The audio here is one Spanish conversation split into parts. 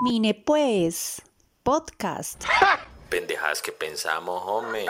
Mine pues, podcast. Pendejadas que pensamos, hombre.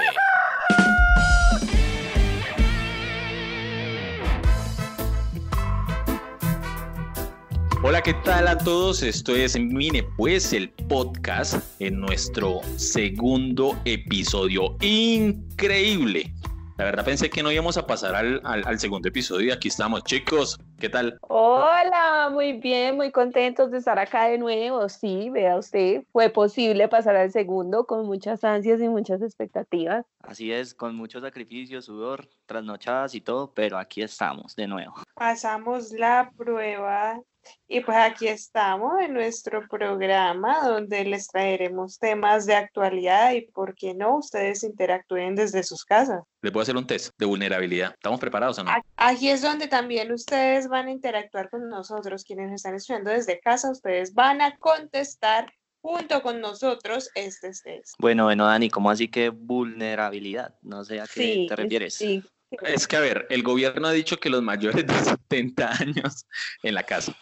Hola, ¿qué tal a todos? Esto es Mine Pues, el podcast en nuestro segundo episodio. Increíble. La verdad pensé que no íbamos a pasar al, al- al segundo episodio y aquí estamos. Chicos, ¿qué tal? Hola, muy bien, muy contentos de estar acá de nuevo. Sí, vea usted, fue posible pasar al segundo con muchas ansias y muchas expectativas. Así es, con mucho sacrificio, sudor, trasnochadas y todo, pero aquí estamos de nuevo. pasamos la prueba y pues aquí estamos en nuestro programa donde les traeremos temas de actualidad y por qué no ustedes interactúen desde sus casas. Les voy a hacer un test de vulnerabilidad. ¿Estamos preparados o no? Aquí es donde también ustedes van a interactuar con nosotros, quienes están estudiando desde casa, ustedes van a contestar junto con nosotros este test. Bueno, bueno, Dani, ¿cómo así que vulnerabilidad? No sé a qué Sí, te refieres. sí. Es que, a ver, el gobierno ha dicho que los mayores de 70 años en la casa.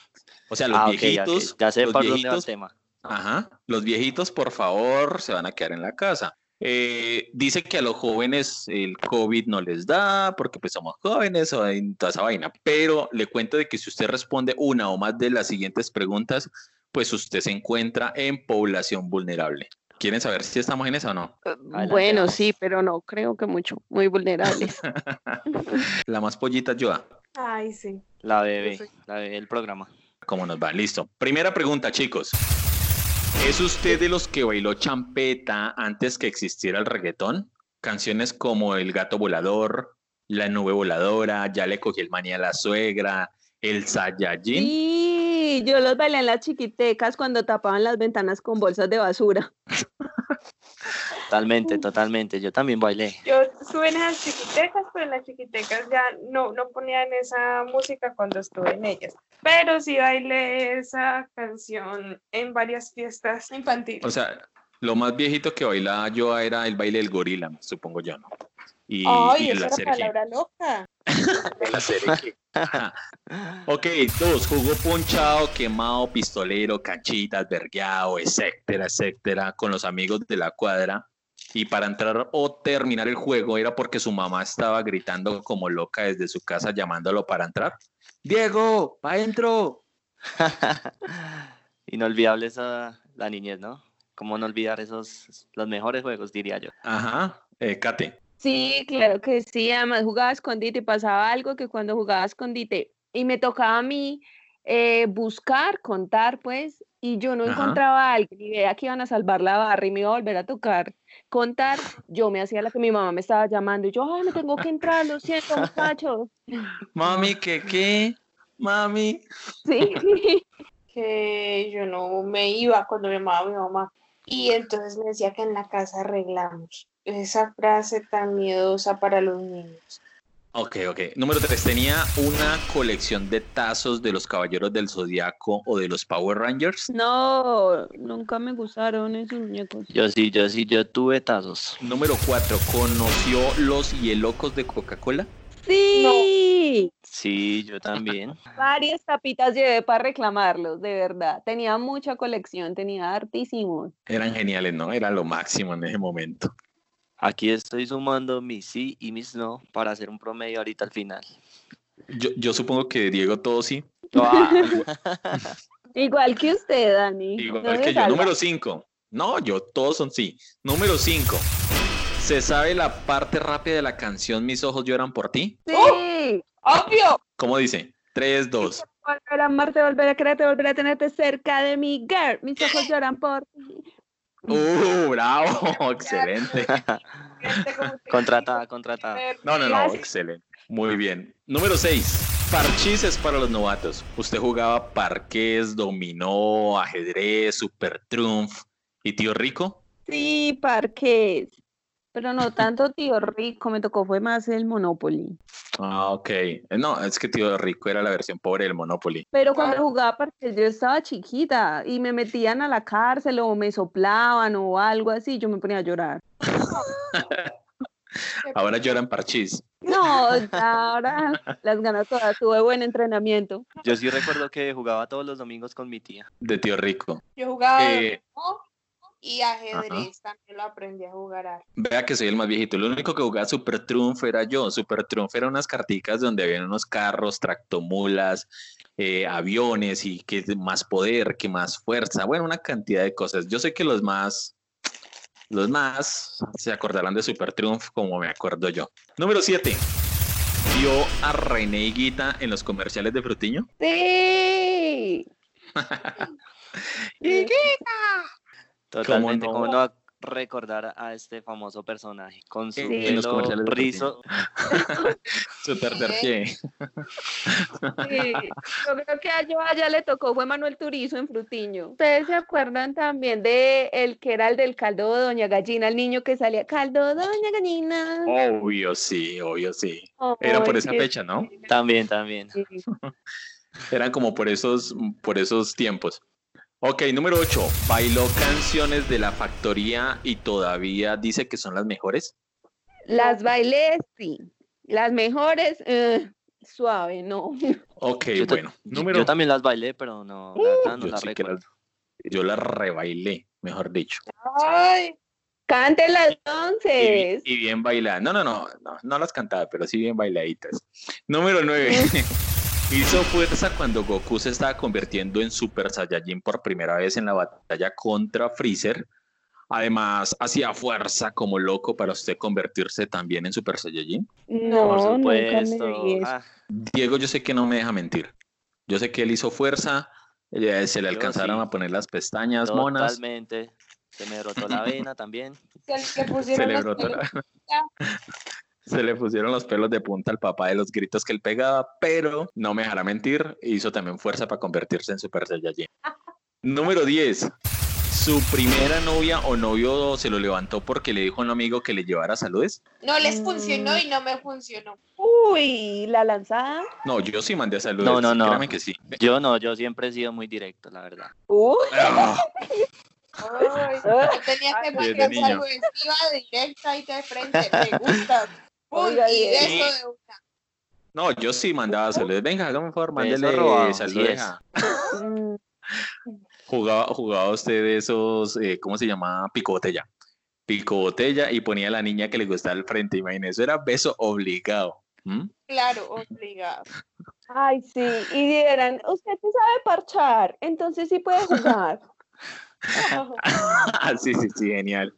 O sea, los Ah, viejitos. Ya sé los por dónde va el viejitos, tema. Ajá. Los viejitos, por favor, se van a quedar en la casa. Eh, dice que a los jóvenes el COVID no les da porque pues somos jóvenes o en toda esa vaina. Pero le cuento de que si usted responde una o más de las siguientes preguntas, pues usted se encuentra en población vulnerable. ¿Quieren saber si estamos en esa o no? Adelante, Bueno, sí, pero no creo que mucho, muy vulnerables. La más pollita ayuda. Ay, sí. La bebé, la bebé del programa. ¿Cómo nos va? Listo. Primera pregunta, chicos. ¿Es usted de los que bailó champeta antes que existiera el reggaetón? Canciones como El gato volador, La nube voladora, Ya le cogí el manía a la suegra, El Saiyajin. Sí, yo los bailé en las chiquitecas cuando tapaban las ventanas con bolsas de basura. Totalmente, totalmente. Yo también bailé. Yo estuve en las chiquitecas, pero en las chiquitecas ya no, no ponían esa música cuando estuve en ellas. Pero sí bailé esa canción en varias fiestas infantiles. O sea, lo más viejito que bailaba yo era el baile del gorila, supongo yo, ¿no? Y, Ay, y el esa era palabra loca. Ok, dos, jugo ponchado, quemado, pistolero, canchitas, vergueado, etcétera, etcétera, con los amigos de la cuadra. Y para entrar o terminar el juego era porque su mamá estaba gritando como loca desde su casa llamándolo para entrar. Diego, pa' adentro. Inolvidable esa la niñez, ¿no? ¿Cómo no olvidar esos, los mejores juegos, diría yo? Ajá, eh, Kate. Sí, claro que sí. Además jugaba a escondite y pasaba algo que cuando jugaba a escondite y me tocaba a mí eh, buscar, contar, pues, y yo no Ajá. encontraba a alguien y veía que iban a salvar la barra y me iba a volver a tocar contar, yo me hacía la que mi mamá me estaba llamando y yo, ay, me tengo que entrar, lo siento, muchachos. Mami, ¿qué qué? Mami. Sí, que yo no me iba cuando me llamaba mi mamá. Y entonces me decía que en la casa arreglamos. Esa frase tan miedosa para los niños. Ok, ok. Número tres, tenía una colección de tazos de los Caballeros del Zodiaco o de los Power Rangers. no, nunca me gustaron esos muñecos. Yo sí, yo sí, yo tuve tazos. Número 4. ¿Conoció los hielocos de Coca-Cola? Sí, Sí, yo también. varias tapitas llevé para reclamarlos, de verdad. Tenía mucha colección, tenía hartísimos. Eran geniales, ¿no? Era lo máximo en ese momento. Aquí estoy sumando mis sí y mis no para hacer un promedio ahorita al final. Yo, yo supongo que Diego todo sí. Ah, Igual que usted, Dani. Igual no que yo. Número 5. No, yo todos son sí. Número 5. ¿Se sabe la parte rápida de la canción Mis ojos lloran por ti? Sí. ¡Obvio! ¿Cómo dice? 3, 2. Volver a amarte, volver a quererte, volver a tenerte cerca de mi girl. Mis ojos lloran por ti. ¡Uh, bravo! Excelente. Que contratada, contratada. No, no, no, excelente. Muy bien. Número 6. Parchís es para los novatos. Usted jugaba parqués, dominó, ajedrez, super trumf. ¿Y tío rico? Sí, parques. Pero no tanto tío rico, me tocó fue más el Monopoly. Ah, ok. No, es que tío rico era la versión pobre del Monopoly. Pero cuando jugaba parques yo estaba chiquita y me metían a la cárcel o me soplaban o algo así, yo me ponía a llorar. Ahora lloran parchís. No, ahora las ganas todas. Tuve buen entrenamiento. Yo sí recuerdo que jugaba todos los domingos con mi tía. De tío rico. Yo jugaba Eh, y ajedrez también lo aprendí a jugar. harto. Vea que soy el más viejito. Lo único que jugaba Super Trump era yo. Super Trump era unas carticas donde habían unos carros, tractomulas, eh, aviones y que más poder, que más fuerza. Bueno, una cantidad de cosas. Yo sé que los más, los más se acordarán de Super Trump como me acuerdo yo. Número 7. ¿Vio a René Higuita en los comerciales de Frutiño? Sí. Totalmente, no? como no va a recordar a este famoso personaje con su Sí. En los pelo comerciales de rizo. Su tercer pie. Sí, yo creo que a yo allá le tocó fue Manuel Turizo en Frutiño. Ustedes se acuerdan también de el que era el del caldo de Doña Gallina, el niño que salía caldo Doña Gallina. Obvio, sí, obvio, sí. Era por esa fecha, ¿no? También, también. sí. Eran como por esos, por esos tiempos. Ok, número 8. Bailó canciones de la factoría y todavía dice que son las mejores. Las bailé, sí. Las mejores, eh, suave, no. Ok, Yo, bueno. yo- Número yo también las bailé, pero no, la verdad no Yo las sí recuerdo. las- yo las rebailé, mejor dicho. Ay, Canten las Y, y bien bailadas. No, no, no, no, no las cantaba, pero sí bien bailaditas. Número 9. Hizo fuerza cuando Goku se estaba convirtiendo en Super Saiyajin por primera vez en la batalla contra Freezer. Además, hacía fuerza como loco para usted convertirse también en Super Saiyajin. No, Por nunca supuesto. me vi eso. Ah, Diego, yo sé que no me deja mentir. Yo sé que él hizo fuerza, eh, se le Yo alcanzaron sí. a poner las pestañas monas. totalmente. Se me brotó la vena también. se le Se le, los brotó pelos. se le pusieron los pelos de punta al papá de los gritos que él pegaba, pero no me dejará mentir, hizo también fuerza para convertirse en Super Saiyajin. Número 10. Su primera novia o novio se lo levantó porque le dijo a un amigo que le llevara saludes. No les Mm. funcionó y no me funcionó. Uy, la lanzada. No, yo sí mandé saludes. No, no, no. Créame que sí. Yo no, yo siempre he sido muy directo, la verdad. Uy, Ah, Ay, yo tenía que mandar saludos, iba directa y de frente, me gusta. Pum, Oiga, y bien. eso de una. No, yo sí mandaba saludos. Venga, hágame un favor, mándele saludos. mm, Jugaba, jugaba usted de esos, eh, ¿cómo se llama? Pico botella. Pico botella y ponía a la niña que le gustaba al frente. Imagínese, eso era beso obligado. ¿Mm? Claro, obligado. Ay, sí. Y dirán, usted sí sabe parchar, entonces sí puede jugar. Ah, sí, sí, sí, genial.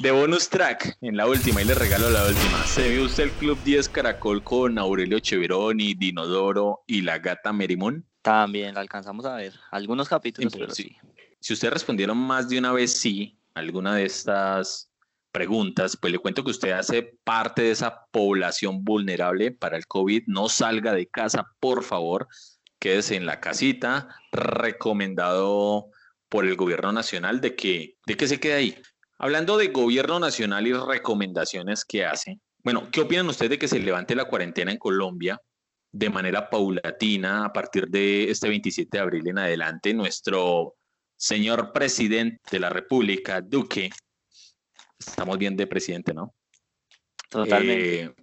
De bonus track, en la última, y le regalo la última. ¿Se vio usted el Club 10 Caracol con Aurelio Cheveroni, Dinodoro y la gata Merimón? También la alcanzamos a ver. Algunos capítulos, pero Imposible. sí. Si ustedes respondieron más de una vez sí alguna de estas preguntas, pues le cuento que usted hace parte de esa población vulnerable para el COVID. No salga de casa, por favor. Quédese en la casita. Recomendado por el gobierno nacional de que, de que se quede ahí. Hablando de gobierno nacional y recomendaciones que hace, bueno, ¿qué opinan ustedes de que se levante la cuarentena en Colombia de manera paulatina a partir de este 27 de abril en adelante? Nuestro señor presidente de la República, Duque, estamos bien de presidente, ¿no? Totalmente. Eh,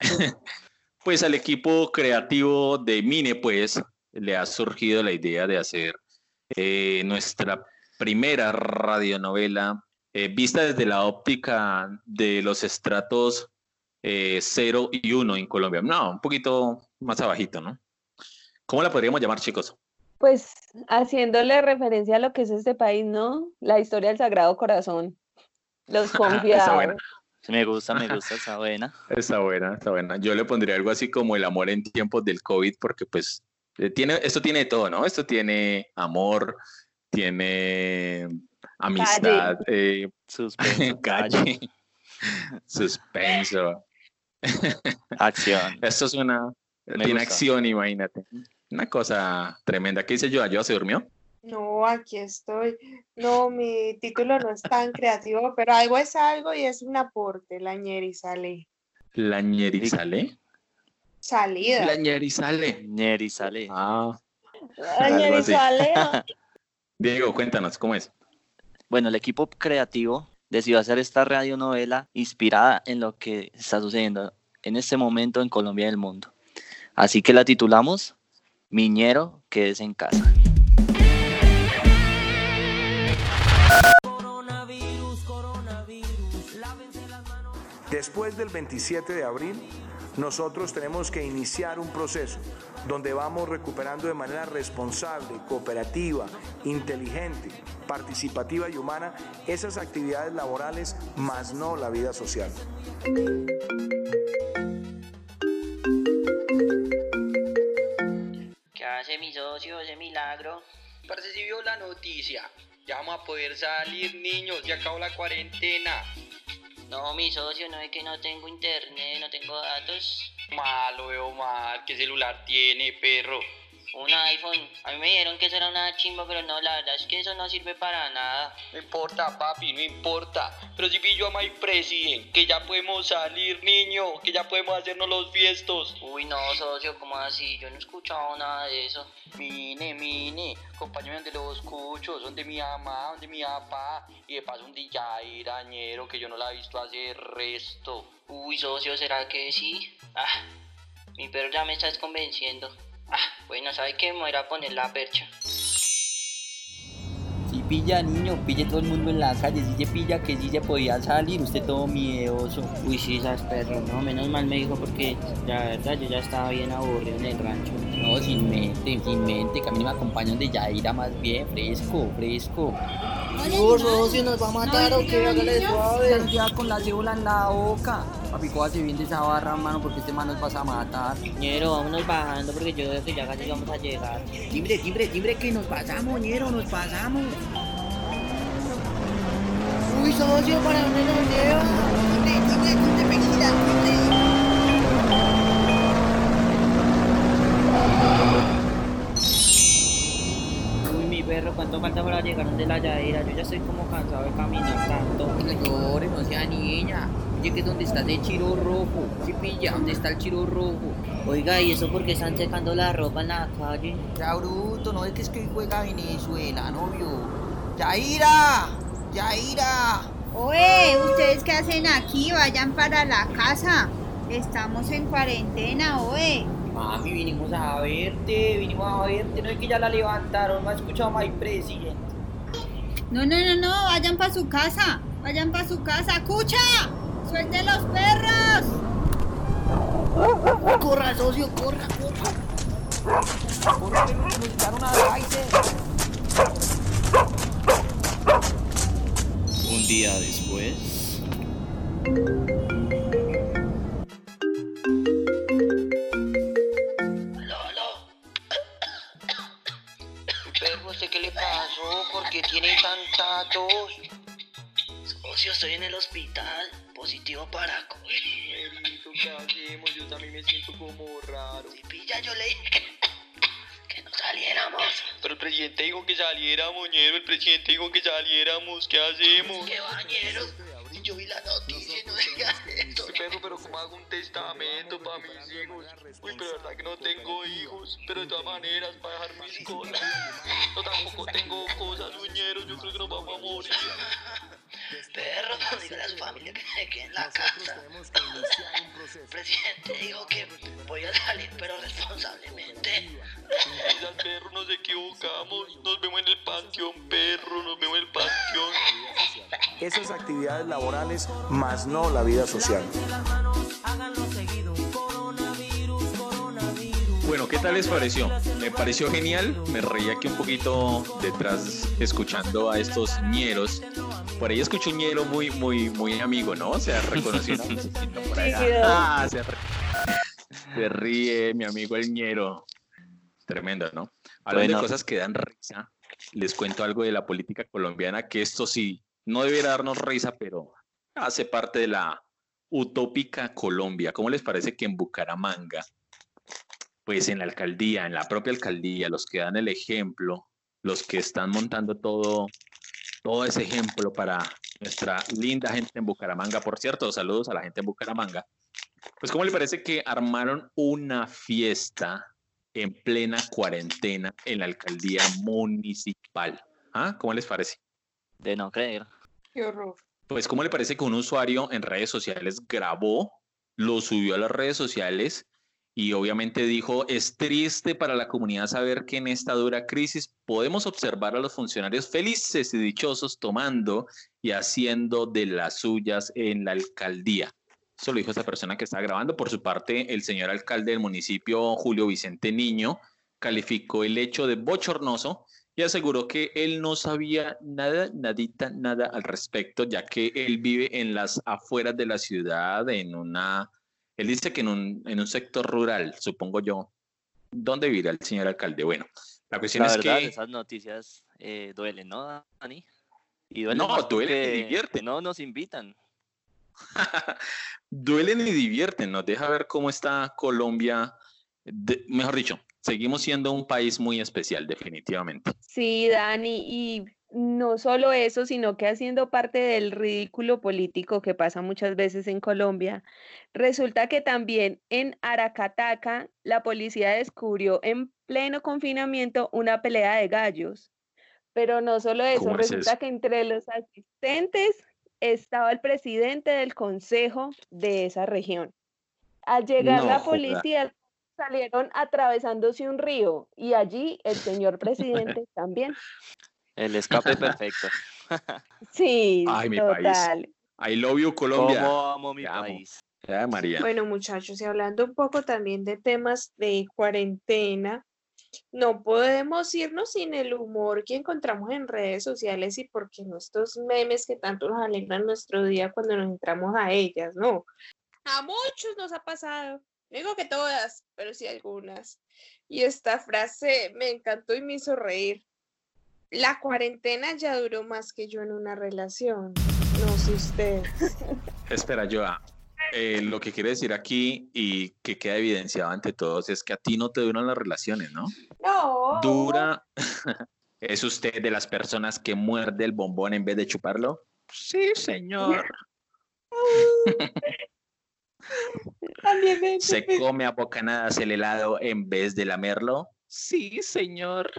pues al equipo creativo de Mine, pues, le ha surgido la idea de hacer eh, nuestra primera radionovela eh, vista desde la óptica de los estratos 0 y 1 en Colombia. No, un poquito más abajito, ¿no? ¿Cómo la podríamos llamar, chicos? Pues haciéndole referencia a lo que es este país, ¿no? La historia del Sagrado Corazón. Los Está confiados. buena. Me gusta, me gusta, está buena. Está buena, está buena. Yo le pondría algo así como el amor en tiempos del COVID, porque pues eh, tiene, esto tiene todo, ¿no? Esto tiene amor, tiene amistad, eh, Suspenso, calle, suspenso. acción. Esto es una, Me tiene gusta. acción, imagínate. Una cosa tremenda. ¿Qué dice yo? ¿Yo se durmió? No, aquí estoy. No, mi título no es tan creativo, pero algo es algo y es un aporte, la ñerizale. La ñerizale. Salida. La ñerizale. Ñeri sale. Ah, así. Ñerizale, Diego, cuéntanos, ¿cómo es? Bueno, el equipo creativo decidió hacer esta radionovela inspirada en lo que está sucediendo en este momento en Colombia y el mundo. Así que la titulamos Miñero, quédese en casa. Después del 27 de abril, nosotros tenemos que iniciar un proceso donde vamos recuperando de manera responsable, cooperativa, inteligente, participativa y humana esas actividades laborales, más no la vida social. ¿Qué hace mi socio ese milagro? Parce, si vio la noticia, ya vamos a poder salir niños, ya acabó la cuarentena. No, mi socio, no es que no tengo internet, no tengo datos. Malo, veo mal, ¿qué celular tiene, perro? Un iPhone. A mí me dijeron que eso era una chimba, pero no, la verdad es que eso no sirve para nada. No importa, papi, no importa. Pero si yo a my president, que ya podemos salir, niño, que ya podemos hacernos los fiestos. Uy, no, socio, ¿cómo así? Yo no he escuchado nada de eso. Mine, mine, compañero donde los escucho, son de mi mamá, son de mi papá. Y de paso un DJ irañero que yo no la he visto hacer resto. Uy, socio, ¿será que sí? Ah, mi perro ya me está convenciendo. Ah, bueno, ¿sabe qué? Me voy a ir a poner la percha. Si pilla niño, pille todo el mundo en la calle, si se pilla que sí se podía salir, usted todo miedoso. Uy, sí, esas perro, no, menos mal me dijo porque la verdad yo ya estaba bien aburrido en el rancho. No, sin mente, sin mente, que a mí me acompaña donde ya irá más bien, fresco, fresco. Dios, socio, nos va a matar o qué, hágale suave. Ya con la cédula en la boca. Papi, cójase bien de esa barra, mano, porque este man nos vas a matar. Ñero, vámonos bajando porque yo veo que ya casi vamos a llegar. Timbre, timbre, timbre, que nos pasamos, ñero, nos pasamos. Uy, socio, ¿para dónde nos lleva? Timbre, timbre, timbre, venida, timbre. ¿Cuánto falta para llegar donde la lladera? Yo ya estoy como cansado de caminar tanto. No llore, no sea niña. Oye, que dónde está el chiro rojo. Si pilla, ¿dónde está el chiro rojo? Oiga, ¿y eso porque están secando la ropa en la calle? Ya, bruto, no es que es que juega Venezuela, novio. ¡Yaira! ¡Yaira! Oye, ¿ustedes qué hacen aquí? Vayan para la casa. Estamos en cuarentena, oye. Mami, vinimos a verte, vinimos a verte. No es que ya la levantaron, no ha escuchado my president. No, no, no, no, vayan para su casa. Vayan para su casa. ¡Cucha! ¡Suelte los perros! ¡Corra, socio, corra, corra! Corre, que nos quitaron a. Un día después. El presidente dijo que saliéramos. ¿Qué hacemos? ¿Qué bañeros? Yo vi la noticia y no digas esto. Perro, pero ¿cómo hago un testamento para mis hijos? Uy, pero verdad que no tengo hijos. Pero de todas maneras, para dejar mis cosas. No, tampoco tengo cosas, uñeros. Yo creo que nos vamos a morir. Perro, no dígale a su familia que se quede en la casa. El presidente dijo que voy a salir, pero responsablemente. Quizás, perro, nos equivocamos. Nos vemos en el panteón, perro. Nos vemos en el panteón. Esas actividades laborales, más no la vida social. Bueno, ¿qué tal les pareció? Me pareció genial, me reí aquí un poquito detrás escuchando a estos ñeros. Por ahí escucho un ñero muy, muy, muy amigo, ¿no? O sea, reconoció una por allá. Ah, se, re- se ríe mi amigo el ñero. Tremendo, ¿no? Hablando Bueno. de cosas que dan risa, les cuento algo de la política colombiana, que esto sí, no debería darnos risa, pero hace parte de la utópica Colombia. ¿Cómo les parece que en Bucaramanga pues en la alcaldía, en la propia alcaldía, los que dan el ejemplo, los que están montando todo, todo ese ejemplo para nuestra linda gente en Bucaramanga. Por cierto, saludos a la gente en Bucaramanga. Pues, ¿cómo le parece que armaron una fiesta en plena cuarentena en la alcaldía municipal? ¿Ah? ¿Cómo les parece? De no creer. Qué horror. Pues, ¿cómo le parece que un usuario en redes sociales grabó lo subió a las redes sociales y obviamente dijo, es triste para la comunidad saber que en esta dura crisis podemos observar a los funcionarios felices y dichosos tomando y haciendo de las suyas en la alcaldía. Eso lo dijo esta persona que está grabando. Por su parte, el señor alcalde del municipio, Julio Vicente Niño, calificó el hecho de bochornoso y aseguró que él no sabía nada, nadita, nada al respecto, ya que él vive en las afueras de la ciudad, en una él dice que en un, en un sector rural, supongo yo. ¿Dónde vivirá el señor alcalde? Bueno, la cuestión La es verdad, que... esas noticias eh, duelen, ¿no, Dani? Y duelen No, duelen y divierten. No nos invitan. Duelen y divierten, nos deja ver cómo está Colombia. De- mejor dicho, seguimos siendo un país muy especial, definitivamente. Sí, Dani, y no solo eso, sino que haciendo parte del ridículo político que pasa muchas veces en Colombia, resulta que también en Aracataca la policía descubrió en pleno confinamiento una pelea de gallos. Pero no solo eso, ¿Cómo es resulta que entre los asistentes estaba el presidente del consejo de esa región. Al llegar No la policía, salieron atravesándose un río y allí el señor presidente también. El escape perfecto. Sí, Ay, mi país. total. I love you, Colombia. ¿Cómo amo mi Te amo. país? Ah, María. Bueno, muchachos, y hablando un poco también de temas de cuarentena, no podemos irnos sin el humor que encontramos en redes sociales y porque no estos memes que tanto nos alegran nuestro día cuando nos entramos a ellas, ¿no? A muchos nos ha pasado. No digo que todas, pero sí algunas. Y esta frase me encantó y me hizo reír. La cuarentena ya duró más que yo en una relación. No sé ustedes. Espera, Joa. Eh, lo que quiere decir aquí y que queda evidenciado ante todos es que a ti no te duran las relaciones, ¿no? No. Dura. ¿Es usted de las personas que muerde el bombón en vez de chuparlo? Sí, señor. También me ¿Se come a bocanadas el helado en vez de lamerlo? Sí, señor.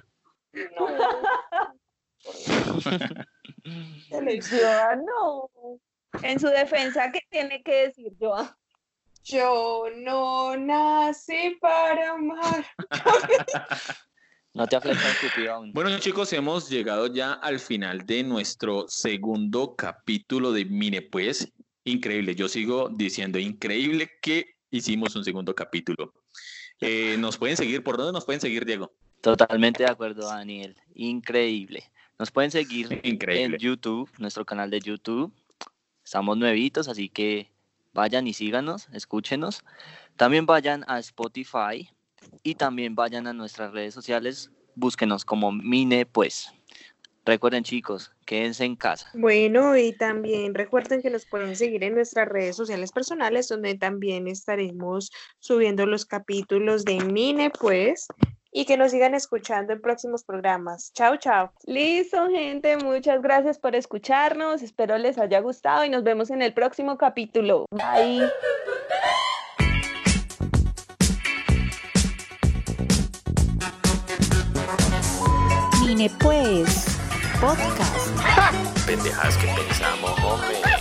Joa, no. En su defensa, ¿qué tiene que decir Joa? Yo no nací para amar. No te aflejas aún. Bueno, chicos, hemos llegado ya al final de nuestro segundo capítulo de Mine Pues. Increíble, yo sigo diciendo increíble que hicimos un segundo capítulo. Eh, ¿Nos pueden seguir? ¿Por dónde nos pueden seguir, Diego? Totalmente de acuerdo, Daniel. Increíble. Nos pueden seguir Increíble. en YouTube, nuestro canal de YouTube. Estamos nuevitos, así que vayan y síganos, escúchenos. También vayan a Spotify y también vayan a nuestras redes sociales. Búsquenos como Mine Pues. Recuerden, chicos, quédense en casa. Bueno, y también recuerden que nos pueden seguir en nuestras redes sociales personales, donde también estaremos subiendo los capítulos de Mine, pues, y que nos sigan escuchando en próximos programas. Chao, chao. Listo, gente, muchas gracias por escucharnos. Espero les haya gustado y nos vemos en el próximo capítulo. Bye. Mine pues, podcast. Pendejas que pensamos, hombre.